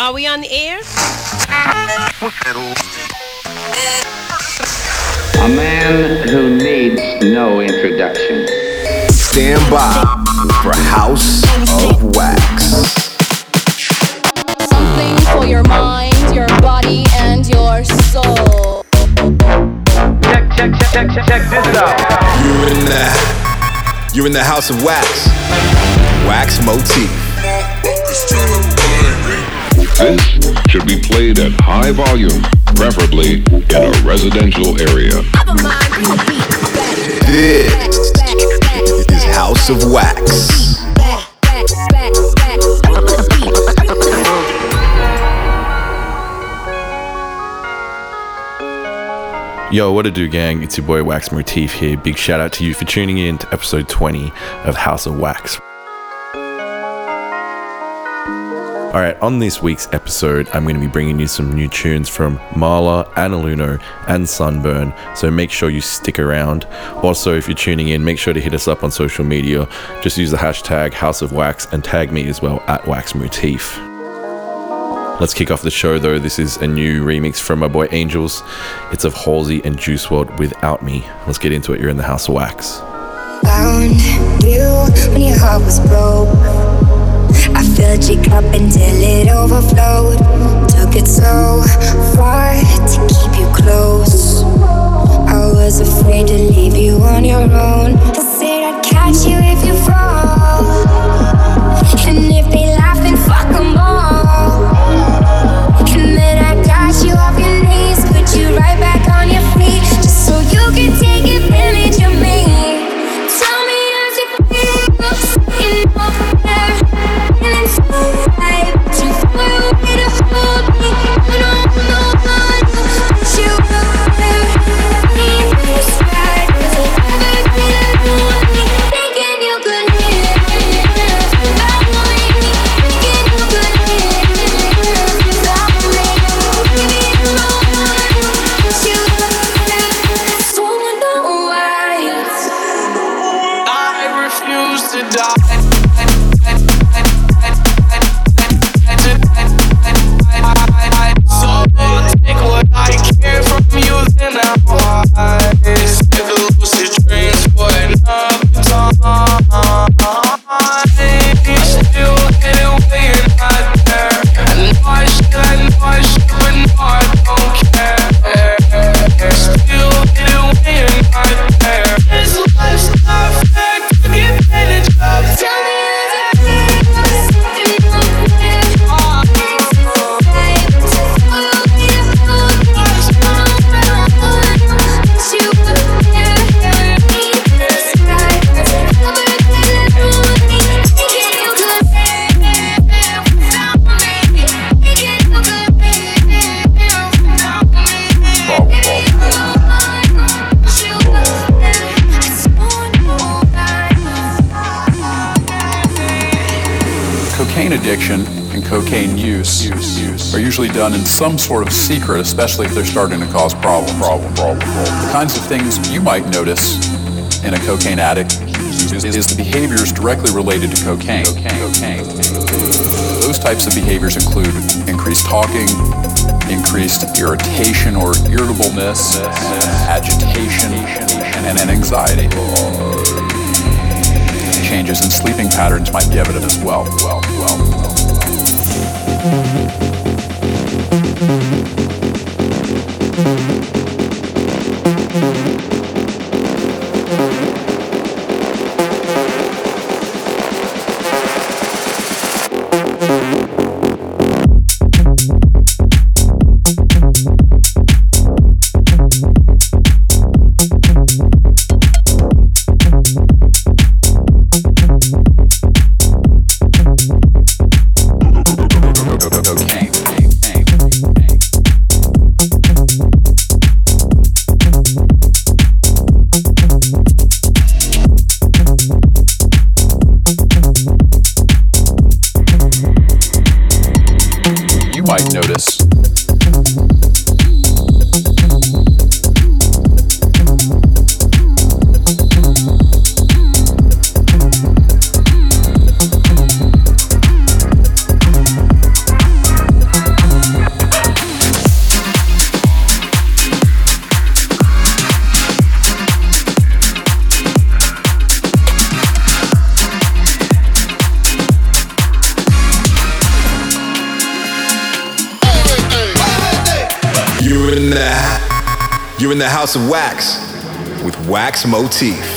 Are we on the air? A man who needs no introduction. Stand by for House of Wax. Something for your mind, your body, and your soul. Check, check, check, check, check, check this out. You're in the, you're in the House of Wax. Wax Motif. This should be played at high volume, preferably in a residential area. This is House of Wax. Yo, what to do, gang? It's your boy Wax Motif here. Big shout out to you for tuning in to episode 20 of House of Wax. All right, on this week's episode, I'm going to be bringing you some new tunes from Malaa, Analuno, and SNBRN. So make sure you stick around. Also, if you're tuning in, make sure to hit us up on social media. Just use the hashtag House of Wax and tag me as well at Wax Motif. Let's kick off the show though. This is a new remix from my boy ANGELZ. It's of Halsey and Juice WRLD without me. Let's get into it. You're in the House of Wax. Found you when your heart was broke. I filled your cup until it overflowed. Took it so far to keep you close. I was afraid to leave you on your own. I said I'd catch you if you fall. And if they laugh, then fuck them all. And then I got you some sort of secret, especially if they're starting to cause problems. Problem, problem, problem. The kinds of things you might notice in a cocaine addict is, is the behaviors directly related to cocaine. cocaine. Those types of behaviors include increased talking, increased irritation or irritableness, agitation, and, anxiety. Changes in sleeping patterns might be evident as well. well, well. Cocaine. Motif.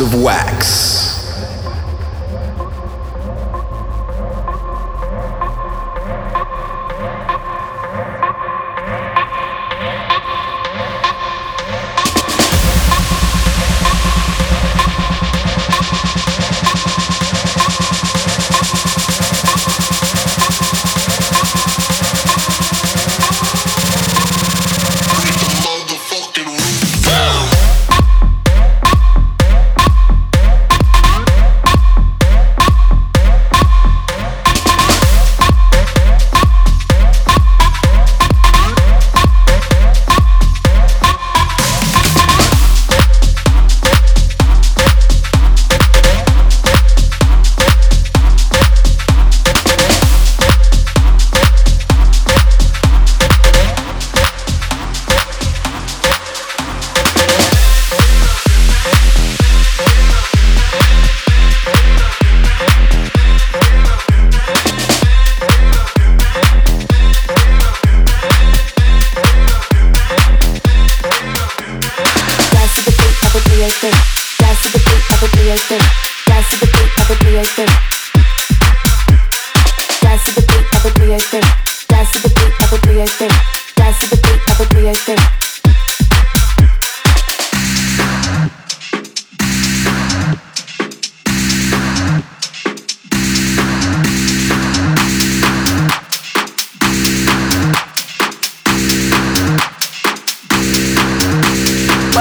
Of Wax.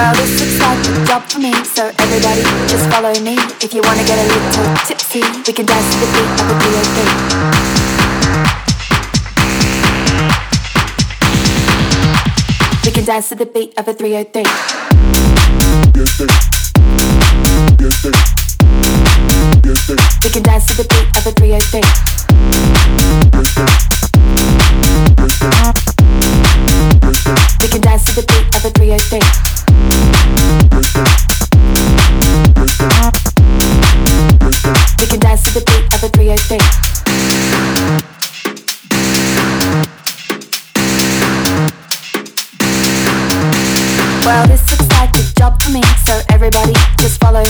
Well, this looks like a job for me, so everybody just follow me. If you wanna get a little tipsy, we can dance to the beat of a 303. We can dance to the beat of a 303. We can dance to the beat of a 303. We can dance to the beat of a 303.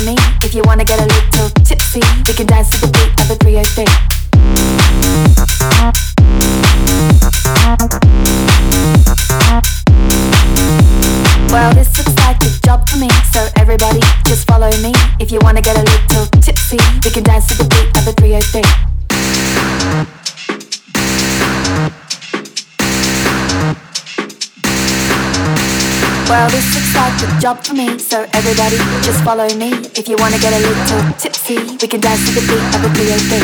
Me. If you wanna get a little tipsy, we can dance to the beat of a 303. Well, this looks like a job for me, so everybody just follow me. If you wanna get a little tipsy, we can dance to the beat of a 303. Well, this looks like a job for me, so everybody just follow me. If you wanna get a little tipsy, we can dance to the beat of a 303.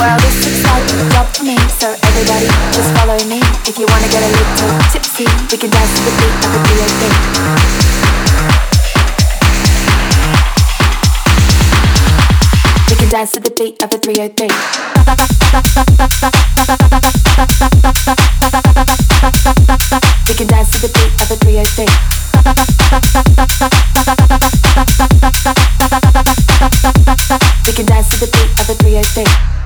Well, this looks like a job for me, so everybody just follow me. If you wanna get a little tipsy, we can dance to the beat of a 303. Can dance to the beat of a 303. We can dance to the beat of a 303. We can dance to the beat of a 303.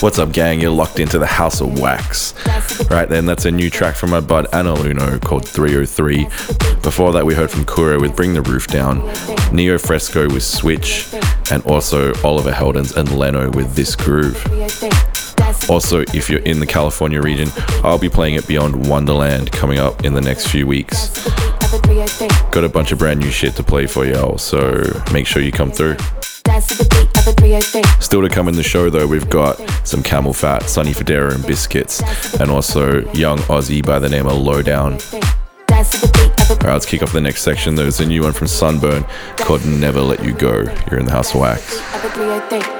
What's up, gang? You're locked into the House of Wax. Right then, that's a new track from my bud Anna Lunoe called 303. Before that, we heard from KURA with Bring the Roof Down, Neo Fresco with Switch, and also Oliver Heldens and Lenno with This Groove. Also, if you're in the California region, I'll be playing at Beyond Wonderland coming up in the next few weeks. Got a bunch of brand new shit to play for y'all, so make sure you come through. Still to come in the show though, we've got some CamelPhat, Sonny Fodera and Biscits, and also young Aussie by the name of Lowdown. Alright, let's kick off the next section. There's a new one from SNBRN called Never Let You Go. You're in the House of Wax.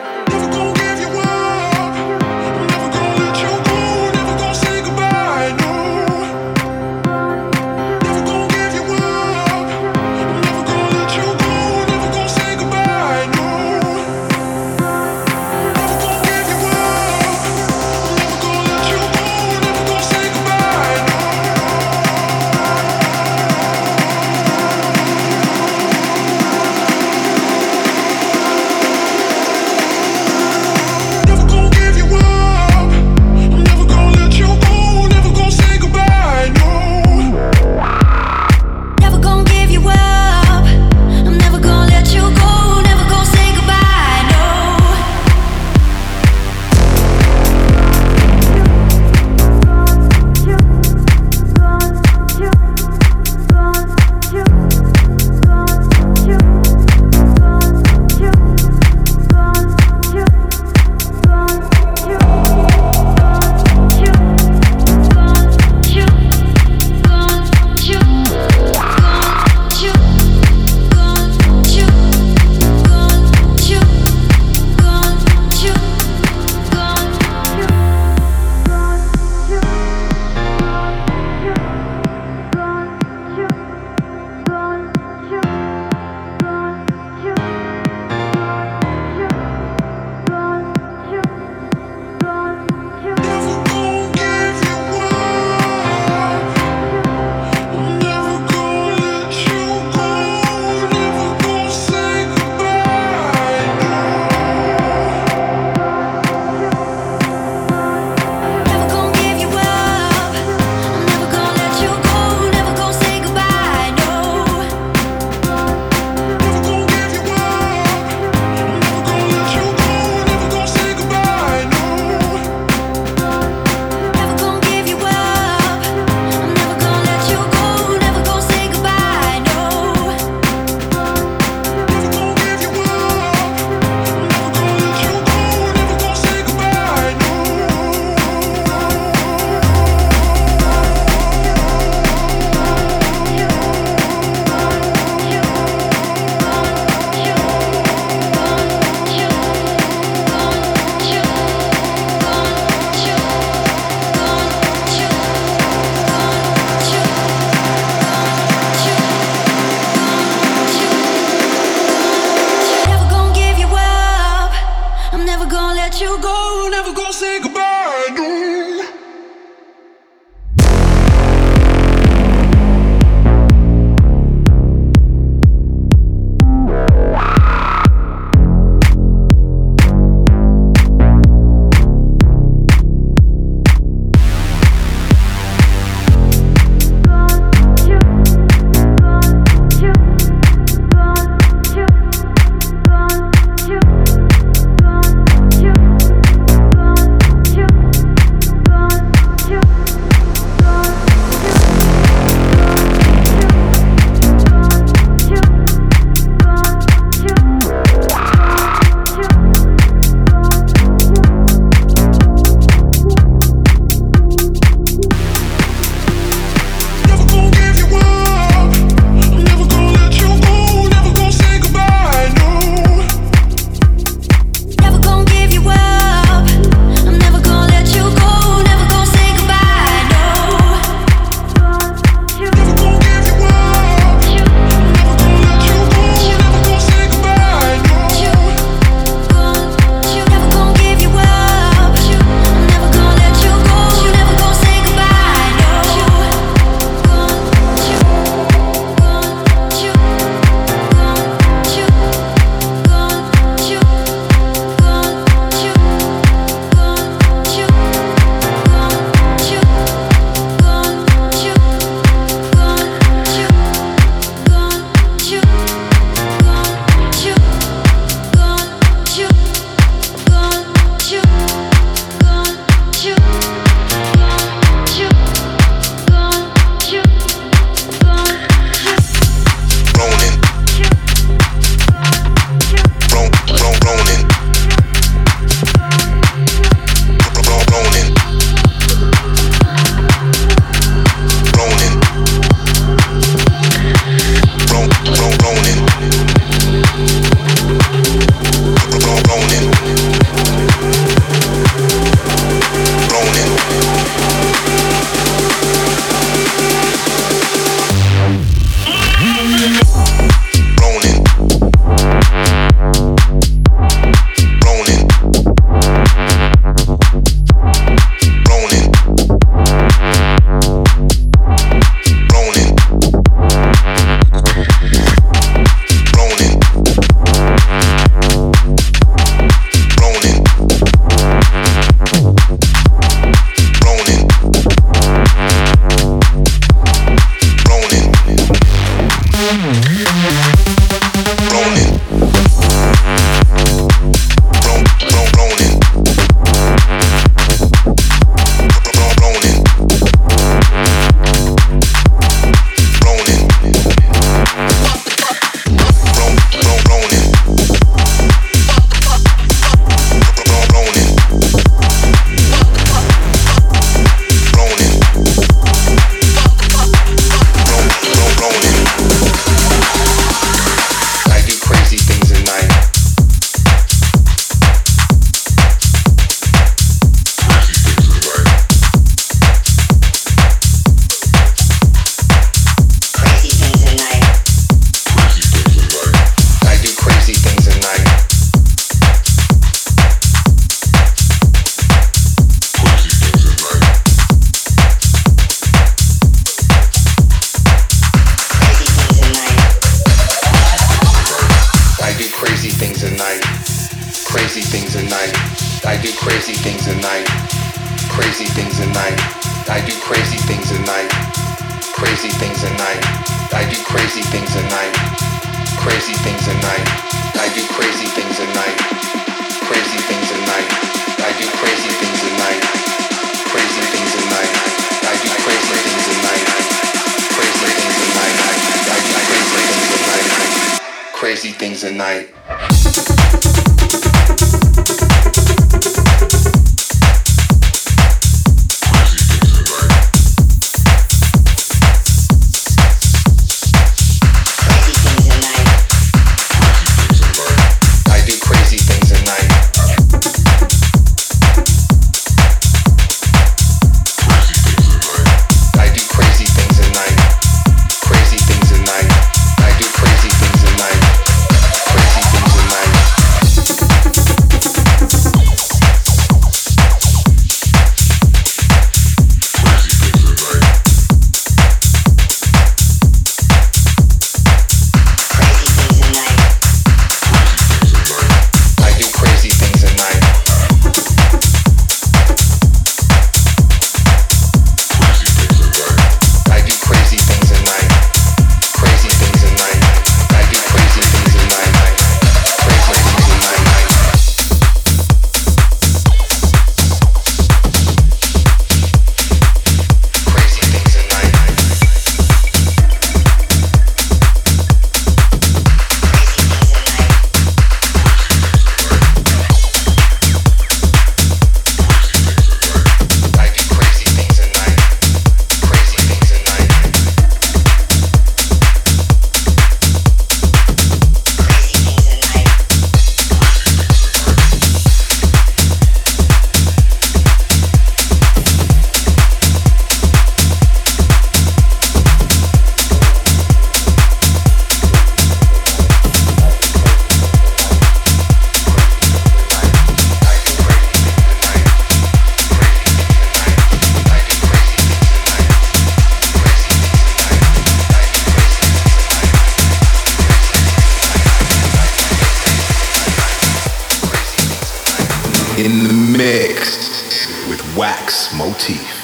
In the mix with Wax Motif.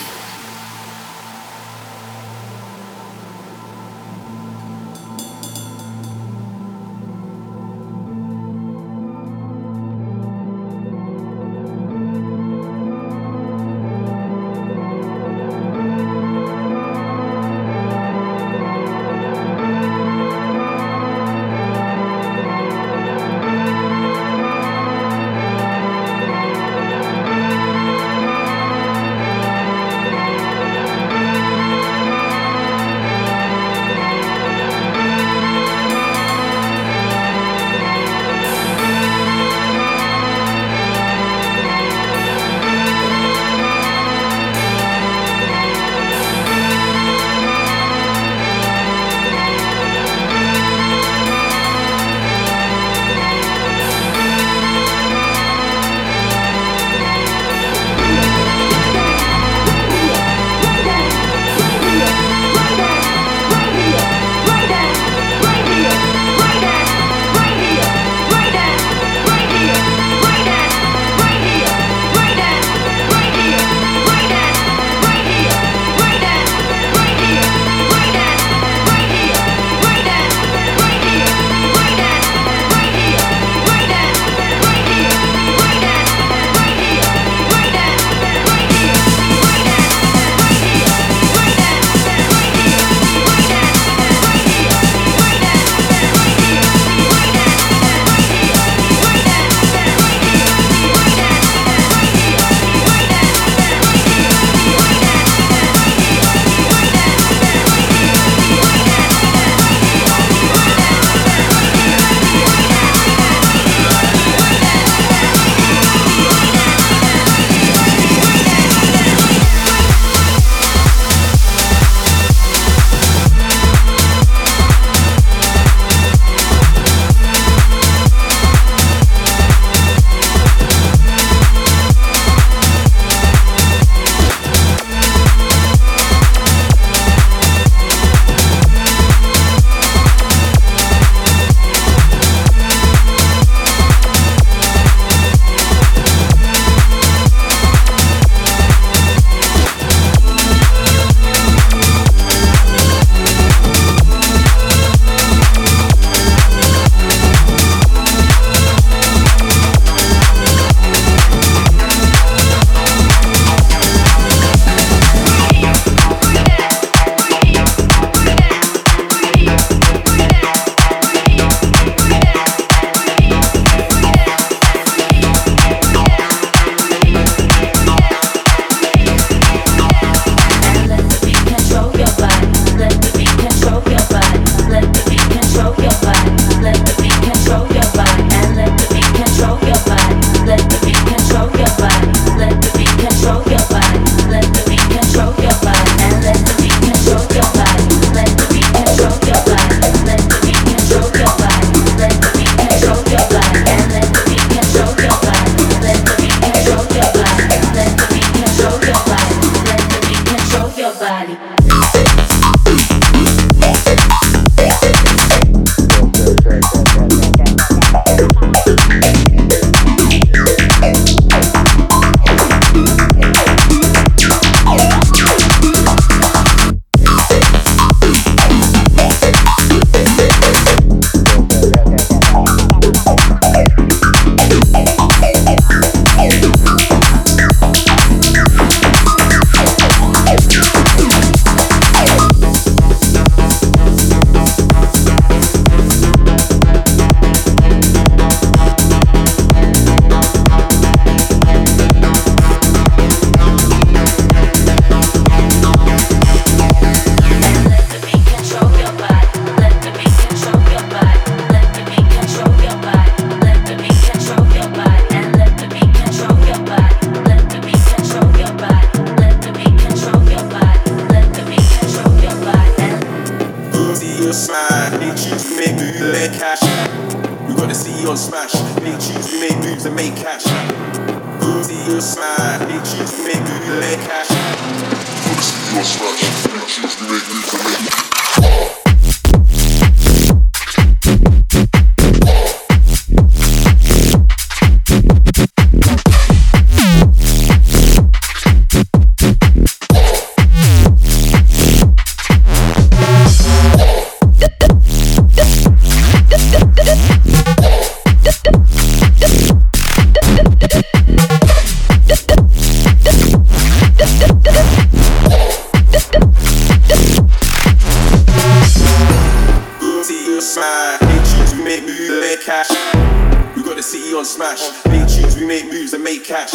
on smash. Make cheese, we make moves and make cash.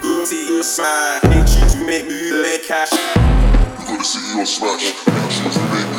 Good see you smash. Make cheese, we make moves and make cash. We're gonna see you on smash. Cheese, we make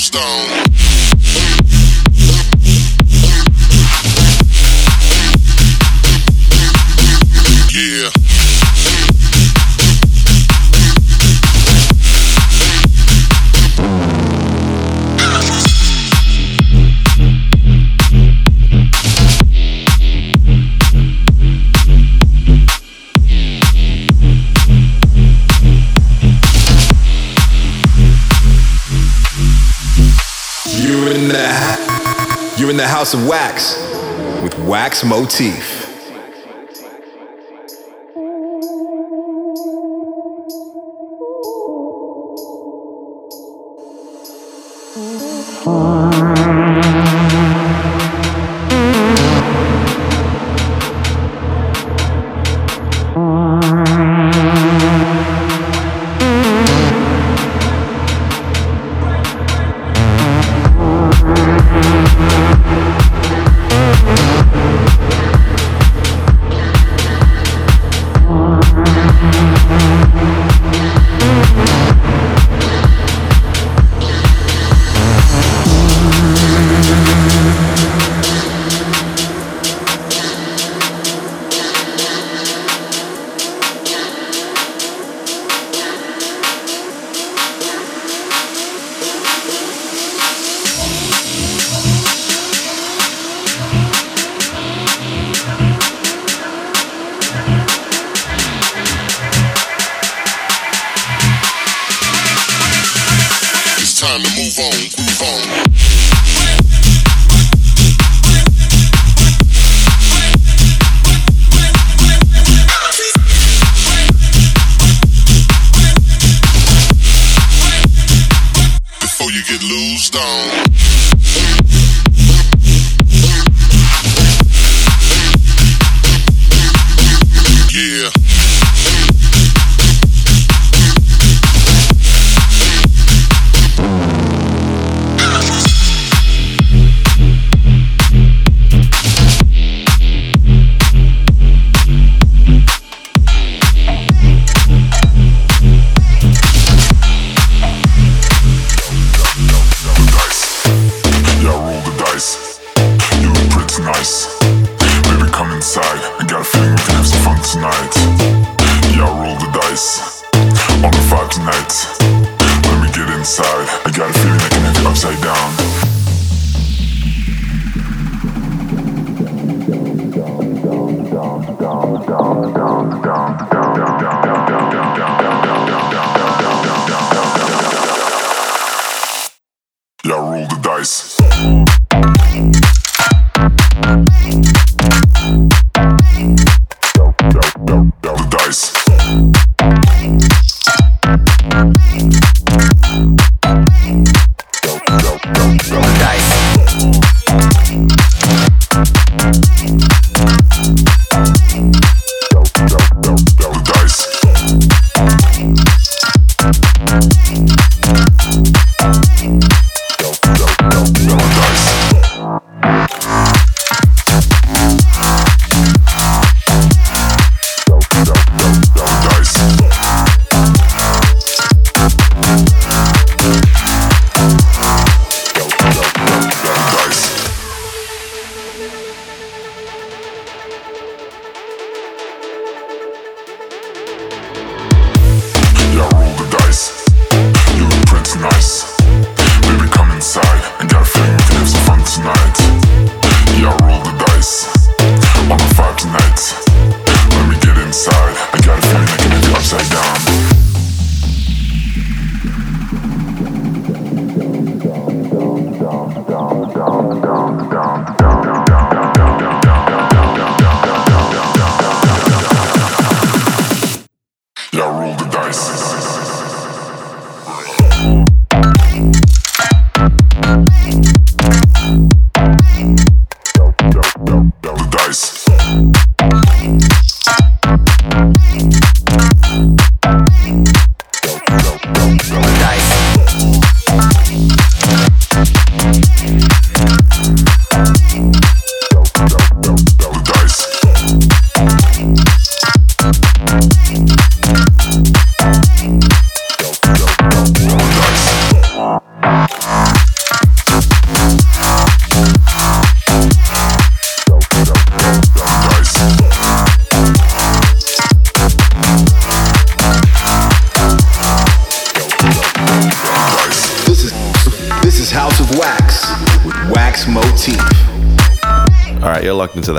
stone. The house of wax with Wax Motif.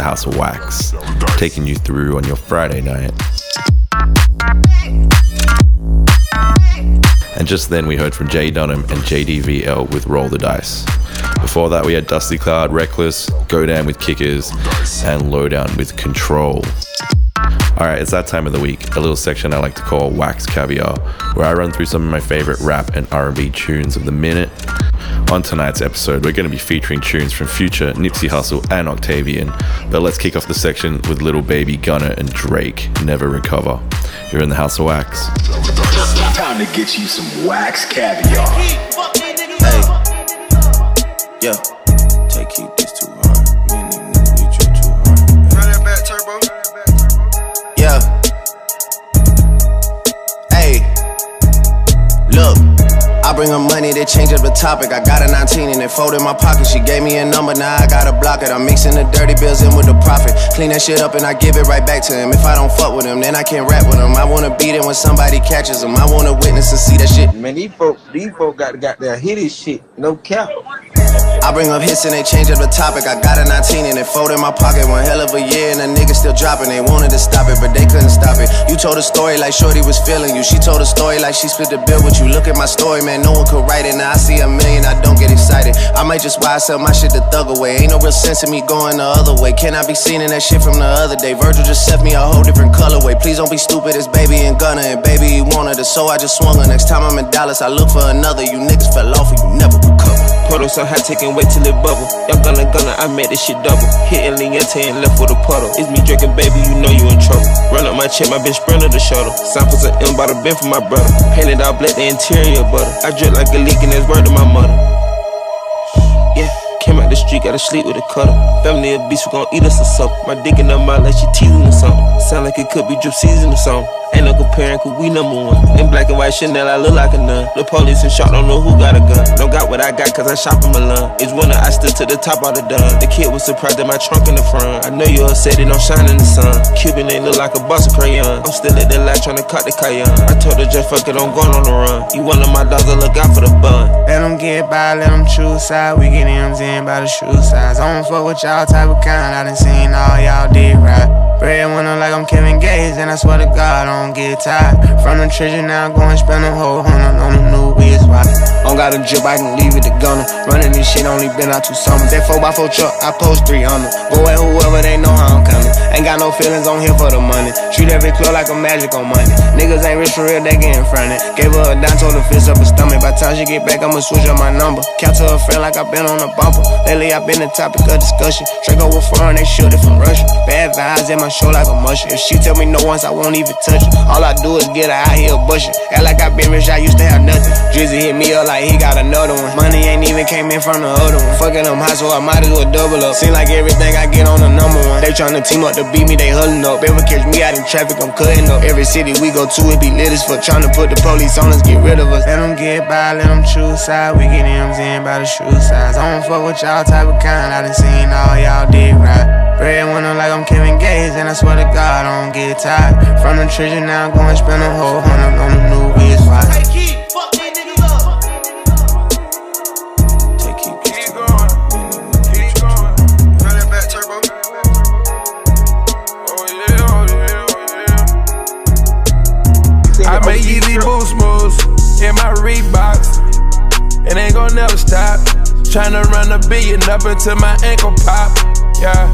The House of Wax, taking you through on your Friday night. And just then we heard from Jay Dunham and JDVL with Roll the Dice. Before that, we had Dustycloud, Reckless, GODAMN with Kickers, and Lowdown with Control. All right, it's that time of the week, a little section I like to call Wax Caviar, where I run through some of my favorite rap and R&B tunes of the minute. On tonight's episode, we're going to be featuring tunes from Future, Nipsey Hussle, and Octavian. But let's kick off the section with Lil Baby Gunna and Drake, Never Recover. You're in the House of Wax. Time to get you some wax caviar. Hey, yeah, bring her money, they change up the topic. I got a 19 and it fold in my pocket. She gave me a number, now I gotta block it. I'm mixing the dirty bills in with the profit. Clean that shit up and I give it right back to him. If I don't fuck with him, then I can't rap with him. I wanna beat him when somebody catches him. I wanna witness and see that shit. Man, these folk, these folk got got their hit his shit. No cap. I bring up hits and they change up the topic. I got a 19 and it fold in my pocket. One hell of a year and the niggas still dropping. They wanted to stop it, but they couldn't stop it. You told a story like Shorty was feeling you. She told a story like she split the bill with you. Look at my story, man. No one could write it. Now I see a million, I don't get excited. I might just why I sell my shit to thug away. Ain't no real sense in me going the other way. Can I be seen in that shit from the other day? Virgil just set me a whole different colorway. Please don't be stupid, it's baby and Gunna. And baby, he wanted it, so I just swung her. Next time I'm in Dallas, I look for another. You niggas fell off and you never recover. Puddle so high, take and wait till it bubble. Y'all gonna gonna, I made this shit double. Hitting Liente and left with a puddle. It's me drinking, baby, you know you in trouble. Run up my check, my bitch sprinter the shuttle. Samples of M by the bin for my brother. Painted all black, the interior butter. I drip like a leak and it's word to my mother. Came out the street, gotta sleep with a cutter. Family of beasts, we gon' eat us or something. My dick in her mouth like she teasing or something. Sound like it could be drip season or something. Ain't no comparing, cause we number one. In black and white Chanel, I look like a nun. The police and shot, don't know who got a gun. Don't got what I got, cause I shop in Milan. It's winter, I stood to the top of the done. The kid was surprised at my trunk in the front. I know you upset, it don't shine in the sun. Cuban ain't look like a box of crayon. I'm still at the light trying to cut the cayenne. I told her just fuck it, I'm going on the run. You one of my dogs, I look out for the bun. Let them get by, let them choose side. We get M's in by the shoe size. I don't fuck with y'all type of kind. I done seen all y'all did right. Breadwinner like I'm Kevin Gates, and I swear to God, I don't get tired. From the treasure now, go and spend a whole hundred on the new wheels. Why? Don't got a drip, I can leave it to Gunna. Running this shit only been out two summers. That 4x4 truck, I post 300. Go at whoever, they know how I'm coming. Ain't got no feelings on here for the money. Treat every club like a magic on money. Niggas ain't rich for real, they get in getting fronted. Gave her a dime, told her fist up her stomach. By the time she get back, I'ma switch up my number. Count to her friend like i been on a bumper. Lately, i been the topic of discussion. Draco with foreign, they shoot it from Russia. Bad vibes in my show like a musher. If she tell me no once, I won't even touch her. All I do is get her out here bushing. Act like I been rich, I used to have nothing. Drizzy hit me up like he got another one. Money ain't even came in from the other one. Fucking them high, so I might as well double up. Seem like everything I get on the number one. They tryna team up to beat me, they huddling up. Ever catch me out in traffic, I'm cutting up. Every city we go to, it be lit as fuck. Tryna put the police on us, get rid of us. Let them get by, let them choose side. We get M's in by the shoe size. I don't fuck with y'all type of kind. I done seen all y'all did right. Breadwinner like I'm Kevin Gates, and I swear to God, I don't get tired. From the treasure now, go and spend a whole hundred on the new wheels. Easy boost moves in my Reeboks. It ain't gon' never stop. Tryna run a billion up until my ankle pop. Yeah.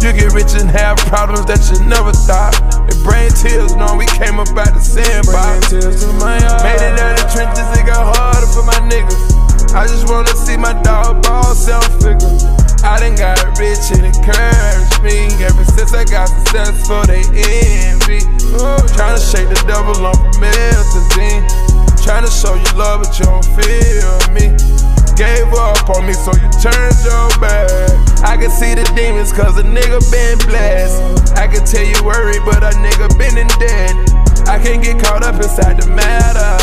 You get rich and have problems that you never thought. It bring tears, knowing we came up out the sandbox. Made it out the trenches, it got harder for my niggas. I just wanna see my dog ball self figure. I done got rich and encouraged me. Ever since I got successful, they envy. Tryna shake the devil on promethazine. Tryna show you love, but you don't feel me. Gave up on me, so you turned your back. I can see the demons, cause a nigga been blessed. I can tell you worried, but a nigga been in debt. I can't get caught up inside the matter.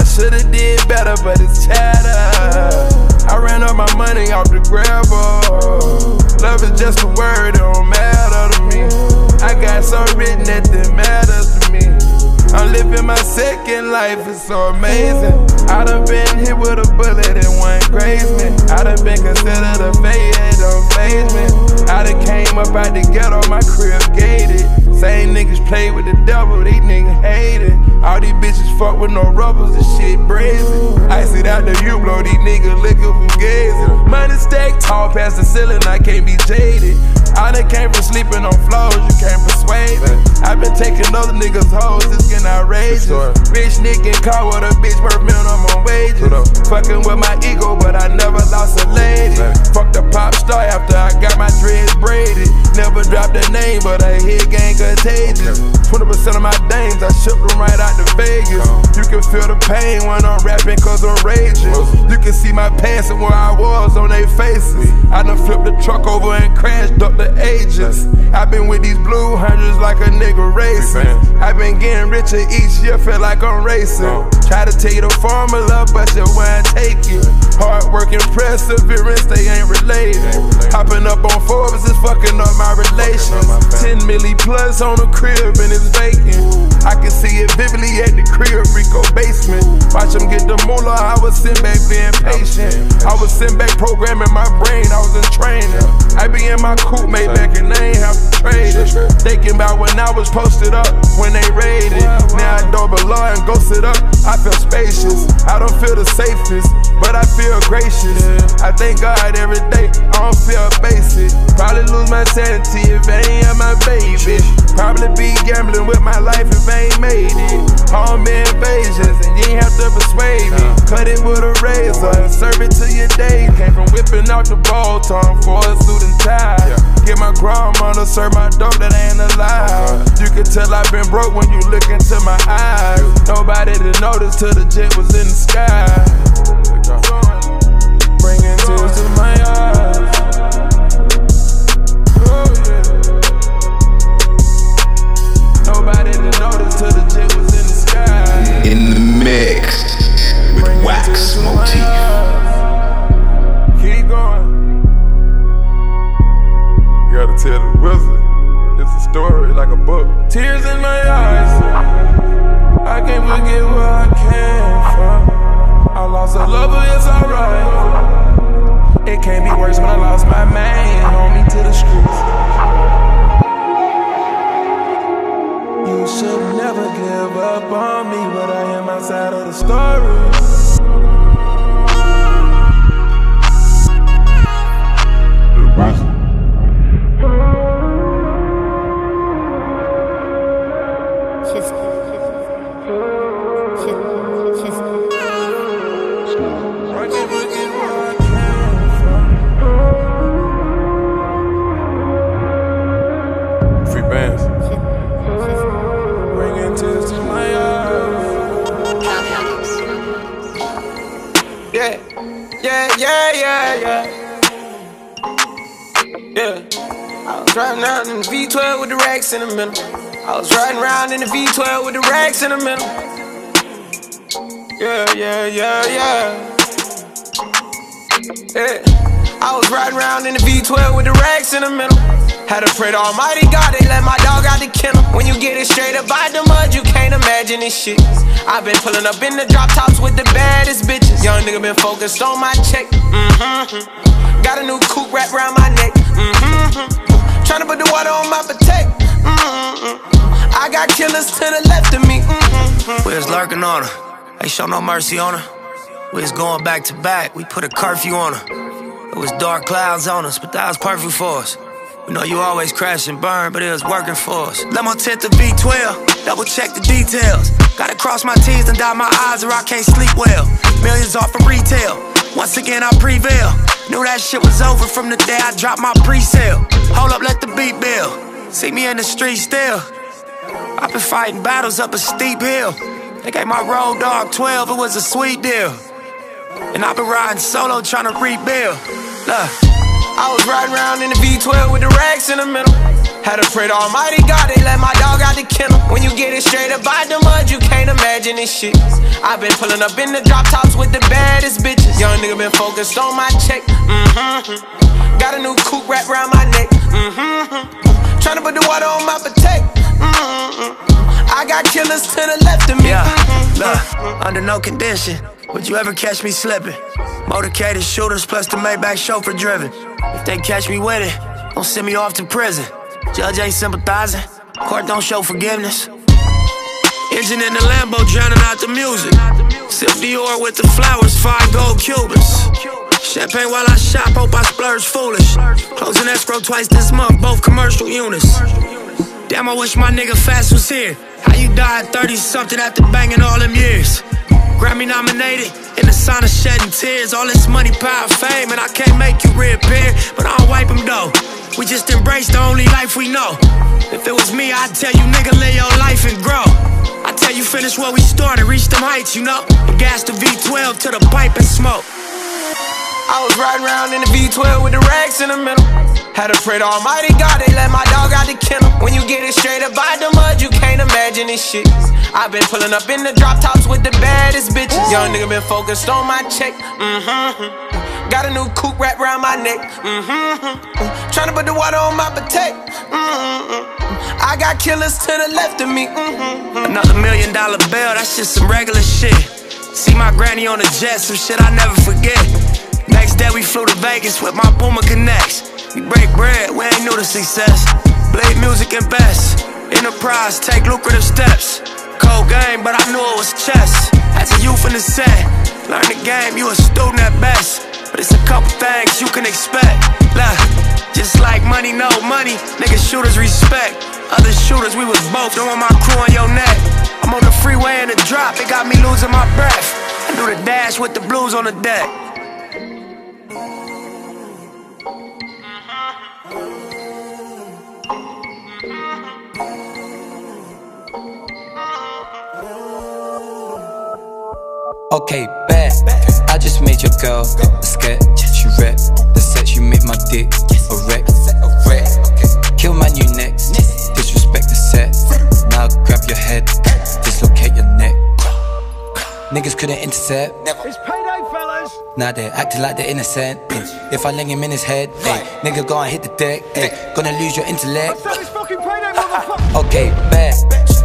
I should've did better, but it's chatter. I ran up my money off the gravel. Love is just a word, it don't matter to me. I got so that it matters to me. I'm living my second life, it's so amazing. I done been hit with a bullet and one graze me. I done been considered a fade, it don't phase me. I done came up out the ghetto, my crib gated. Same niggas play with the devil, these niggas hate it. All these bitches fuck with no rubbers, this shit brazen. I sit out the U blow, these niggas looking for gazing. Money stack tall past the ceiling, I can't be jaded. I done came from sleeping on floors, you can't persuade me. i been taking other niggas' hoes, it's getting outrageous. Rich nigga caught with a bitch worth wages. Fucking with my ego, but I never lost a lady. Fuck the pop star after I got my dreads braided. Never dropped a name, but I hit gang contagious. 20% of my dames, I shipped them right out to Vegas. You can feel the pain when I'm rapping cause I'm raging. You can see my past and where I was on their faces. I done flipped the truck over and crashed up the agents. i been with these blue hundreds like a nigga racing. i been getting richer each year, feel like I'm racing. Try to tell you the formula, but you won't take it. Hard work and perseverance, they ain't related. Hopping up on Forbes is fucking up my relations. 10 milli plus on the crib and it's vacant. I can see it vividly at the crib, Rico basement. Watch them get the moolah, I was sitting back being patient. I was sitting back programming my brain, I was in training. I be in my coupe made back and they ain't have to trade it. Thinking about when I was posted up, when they raided. Now I don't belong and sit up, I feel spacious. I don't feel the safest, but I feel gracious. I thank God every day, I don't feel basic. Probably lose my sanity if I ain't my baby. Probably be gambling with my life if I ain't made it. Home invasions, and you ain't have to persuade me. Cut it with a razor and serve it to your day. Came from whipping out the ball tongue for a suit and tie. Get my grandma to serve my dope that ain't alive. You can tell I've been broke when you look into my eyes. Nobody to notice till the jet was in the sky. Bringing tears to my eyes. Oh, yeah. Nobody to notice till the was in the sky. In the mix with Wax Motif. Keep going. You gotta tell the wizard. It's a story like a book. Tears in my eyes. I can't forget where I came from. I lost a lover, it's alright. It can't be worse when I lost my man on me to the streets. You should never give up on me, but I am outside of the story. Was riding around in the V12 with the racks in the middle. I was riding around in the V12 with the racks in the middle. Yeah, yeah, yeah, yeah. Yeah. I was riding around in the V12 with the racks in the middle. Had to pray to Almighty God, they let my dog out the kennel. When you get it straight up by the mud, you can't imagine this shit. I've been pulling up in the drop tops with the baddest bitches. Young nigga been focused on my check. Mm-hmm. Got a new coupe wrapped around my neck. Mm-hmm. Tryna put the water on my potato. Mm-hmm. I got killers to the left of me. Mm-hmm. We was lurking on her. Ain't show no mercy on her. We was going back to back. We put a curfew on her. It was dark clouds on us, but that was perfect for us. We know you always crash and burn, but it was working for us. Let my tent to V12, double check the details. Gotta cross my T's and dot my I's or I can't sleep well. Millions off of retail. Once again, I prevail. Knew that shit was over from the day I dropped my pre-sale. Hold up, let the beat build. See me in the street still. I've been fighting battles up a steep hill. They gave my road dog 12, it was a sweet deal. And I've been riding solo trying to rebuild. Look. I was riding around in the V12 with the racks in the middle. Had to pray to Almighty God, they let my dog out the kennel. When you get it straight up by the mud, you can't imagine this shit. I've been pulling up in the drop tops with the baddest bitches. Young nigga been focused on my check. Mm-hmm. Got a new coupe wrapped around my neck. Mm-hmm. Tryna put the water on my potato. Mm-hmm. I got killers to the left of me. Yeah, look, under no condition would you ever catch me slipping. Motorcaded shooters plus the Maybach chauffeur driven. If they catch me with it, don't send me off to prison. Judge ain't sympathizing. Court don't show forgiveness. Engine in the Lambo drowning out the music. Sip Dior with the flowers, five gold Cubans. Champagne while I shop, hope I splurge foolish. Closing escrow twice this month, both commercial units. Damn, I wish my nigga Fast was here. How you died 30 something after banging all them years? Grammy nominated, in the sign of shedding tears. All this money, power, fame, and I can't make you reappear, but I'll wipe them though. We just embrace the only life we know. If it was me, I'd tell you, nigga, live your life and grow. I tell you, finish where we started, reach them heights, you know. And gas the V12 to the pipe and smoke. I was riding around in the V12 with the racks in the middle. Had to pray to Almighty God, they let my dog out the kennel. When you get it straight up by the mud, you can't imagine this shit. I've been pulling up in the drop tops with the baddest bitches. Young nigga been focused on my check. Mm-hmm. Got a new coupe wrapped around my neck. Mm-hmm. Tryna put the water on my potato. Mm-hmm. I got killers to the left of me. Mm-hmm. Another million dollar bill, that's just some regular shit. See my granny on the jet, some shit I never forget. Next day we flew to Vegas with my boomer Connects. We break bread, we ain't new to success. Blade music and best. Enterprise, take lucrative steps. Cold game, but I knew it was chess. As a youth in the set, learn the game, you a student at best. But it's a couple things you can expect. Look, just like money, no money, niggas shooters respect. Other shooters, we was both, want my crew on your neck. I'm on the freeway in the drop, it got me losing my breath. I do the dash with the blues on the deck. Okay, bad. I just made your girl a sketch. She rep the set. You make my dick a wreck. Kill my new next. Disrespect the set. Now grab your head. Dislocate your neck. Niggas couldn't intercept. It's payday, fellas. Now they're acting like they're innocent. eh. If I ling him in his head, eh, nigga go and hit the deck. eh. Gonna lose your intellect. Payday. Okay, bad.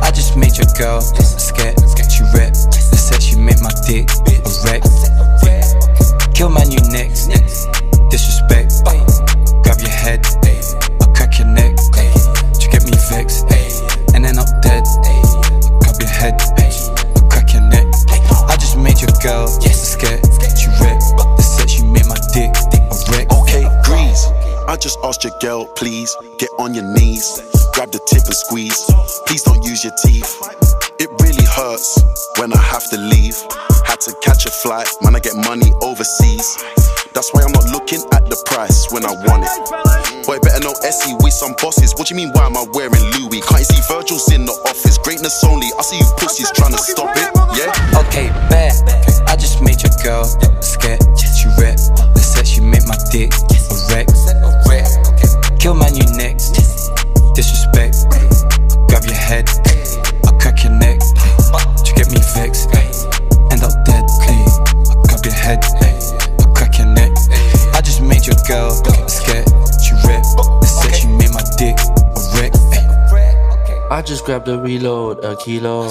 I just made your girl a scared. She rep dick a wreck. Kill my new next. Disrespect. Grab your head. I'll crack your neck. You get me vexed. And then I'm dead. Grab your head. I'll crack your neck. I just made your girl yes, scared. She rep the set. She made my dick a wreck. Okay, grease. I just asked your girl, please get on your knees, grab the tip and squeeze. Please don't use your teeth. It really hurts when I have to leave. Had to catch a flight, man. I get money overseas. That's why I'm not looking at the price when I want it. Boy, better know Essie, with some bosses. What do you mean, why am I wearing Louis? Can't you see Virgil's in the office? Greatness only. I see you pussies trying to stop it, yeah? Okay, bad. I just made your girl scared. She rep the set. She made my dick a wreck. Just grabbed a reload, a kilo.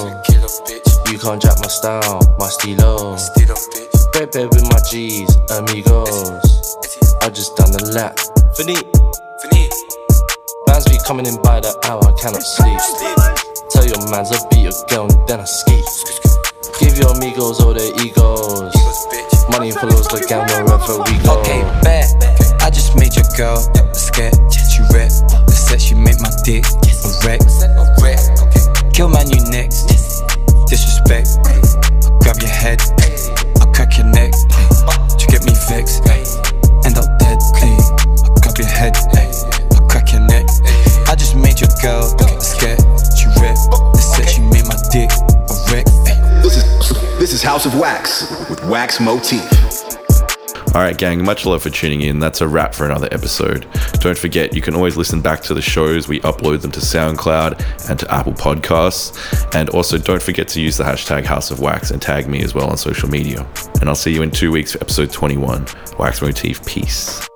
You can't jack my style, my stilo. Baby with my G's, amigos. I just done the lap. Finit. Bands be coming in by the hour, I cannot sleep. Tell your mans I beat a girl and then I ski. Give your amigos all their egos. Money follows the gang wherever we go. Okay, bad. I just made your girl scared. She rep the set. She made my dick a wreck. Kill my new next. Disrespect. I grab your head. I'll crack your neck. You get me vexed. End up dead. Clean. I'll grab your head. I'll crack your neck. I just made your girl scared. She rep the set. She made my dick a wreck. This is this is House of Wax with Wax Motif. All right, gang, much love for tuning in. That's a wrap for another episode. Don't forget, you can always listen back to the shows. We upload them to SoundCloud and to Apple Podcasts. And also, don't forget to use the hashtag House of Wax and tag me as well on social media. And I'll see you in two weeks for episode 21. Wax Motif, peace.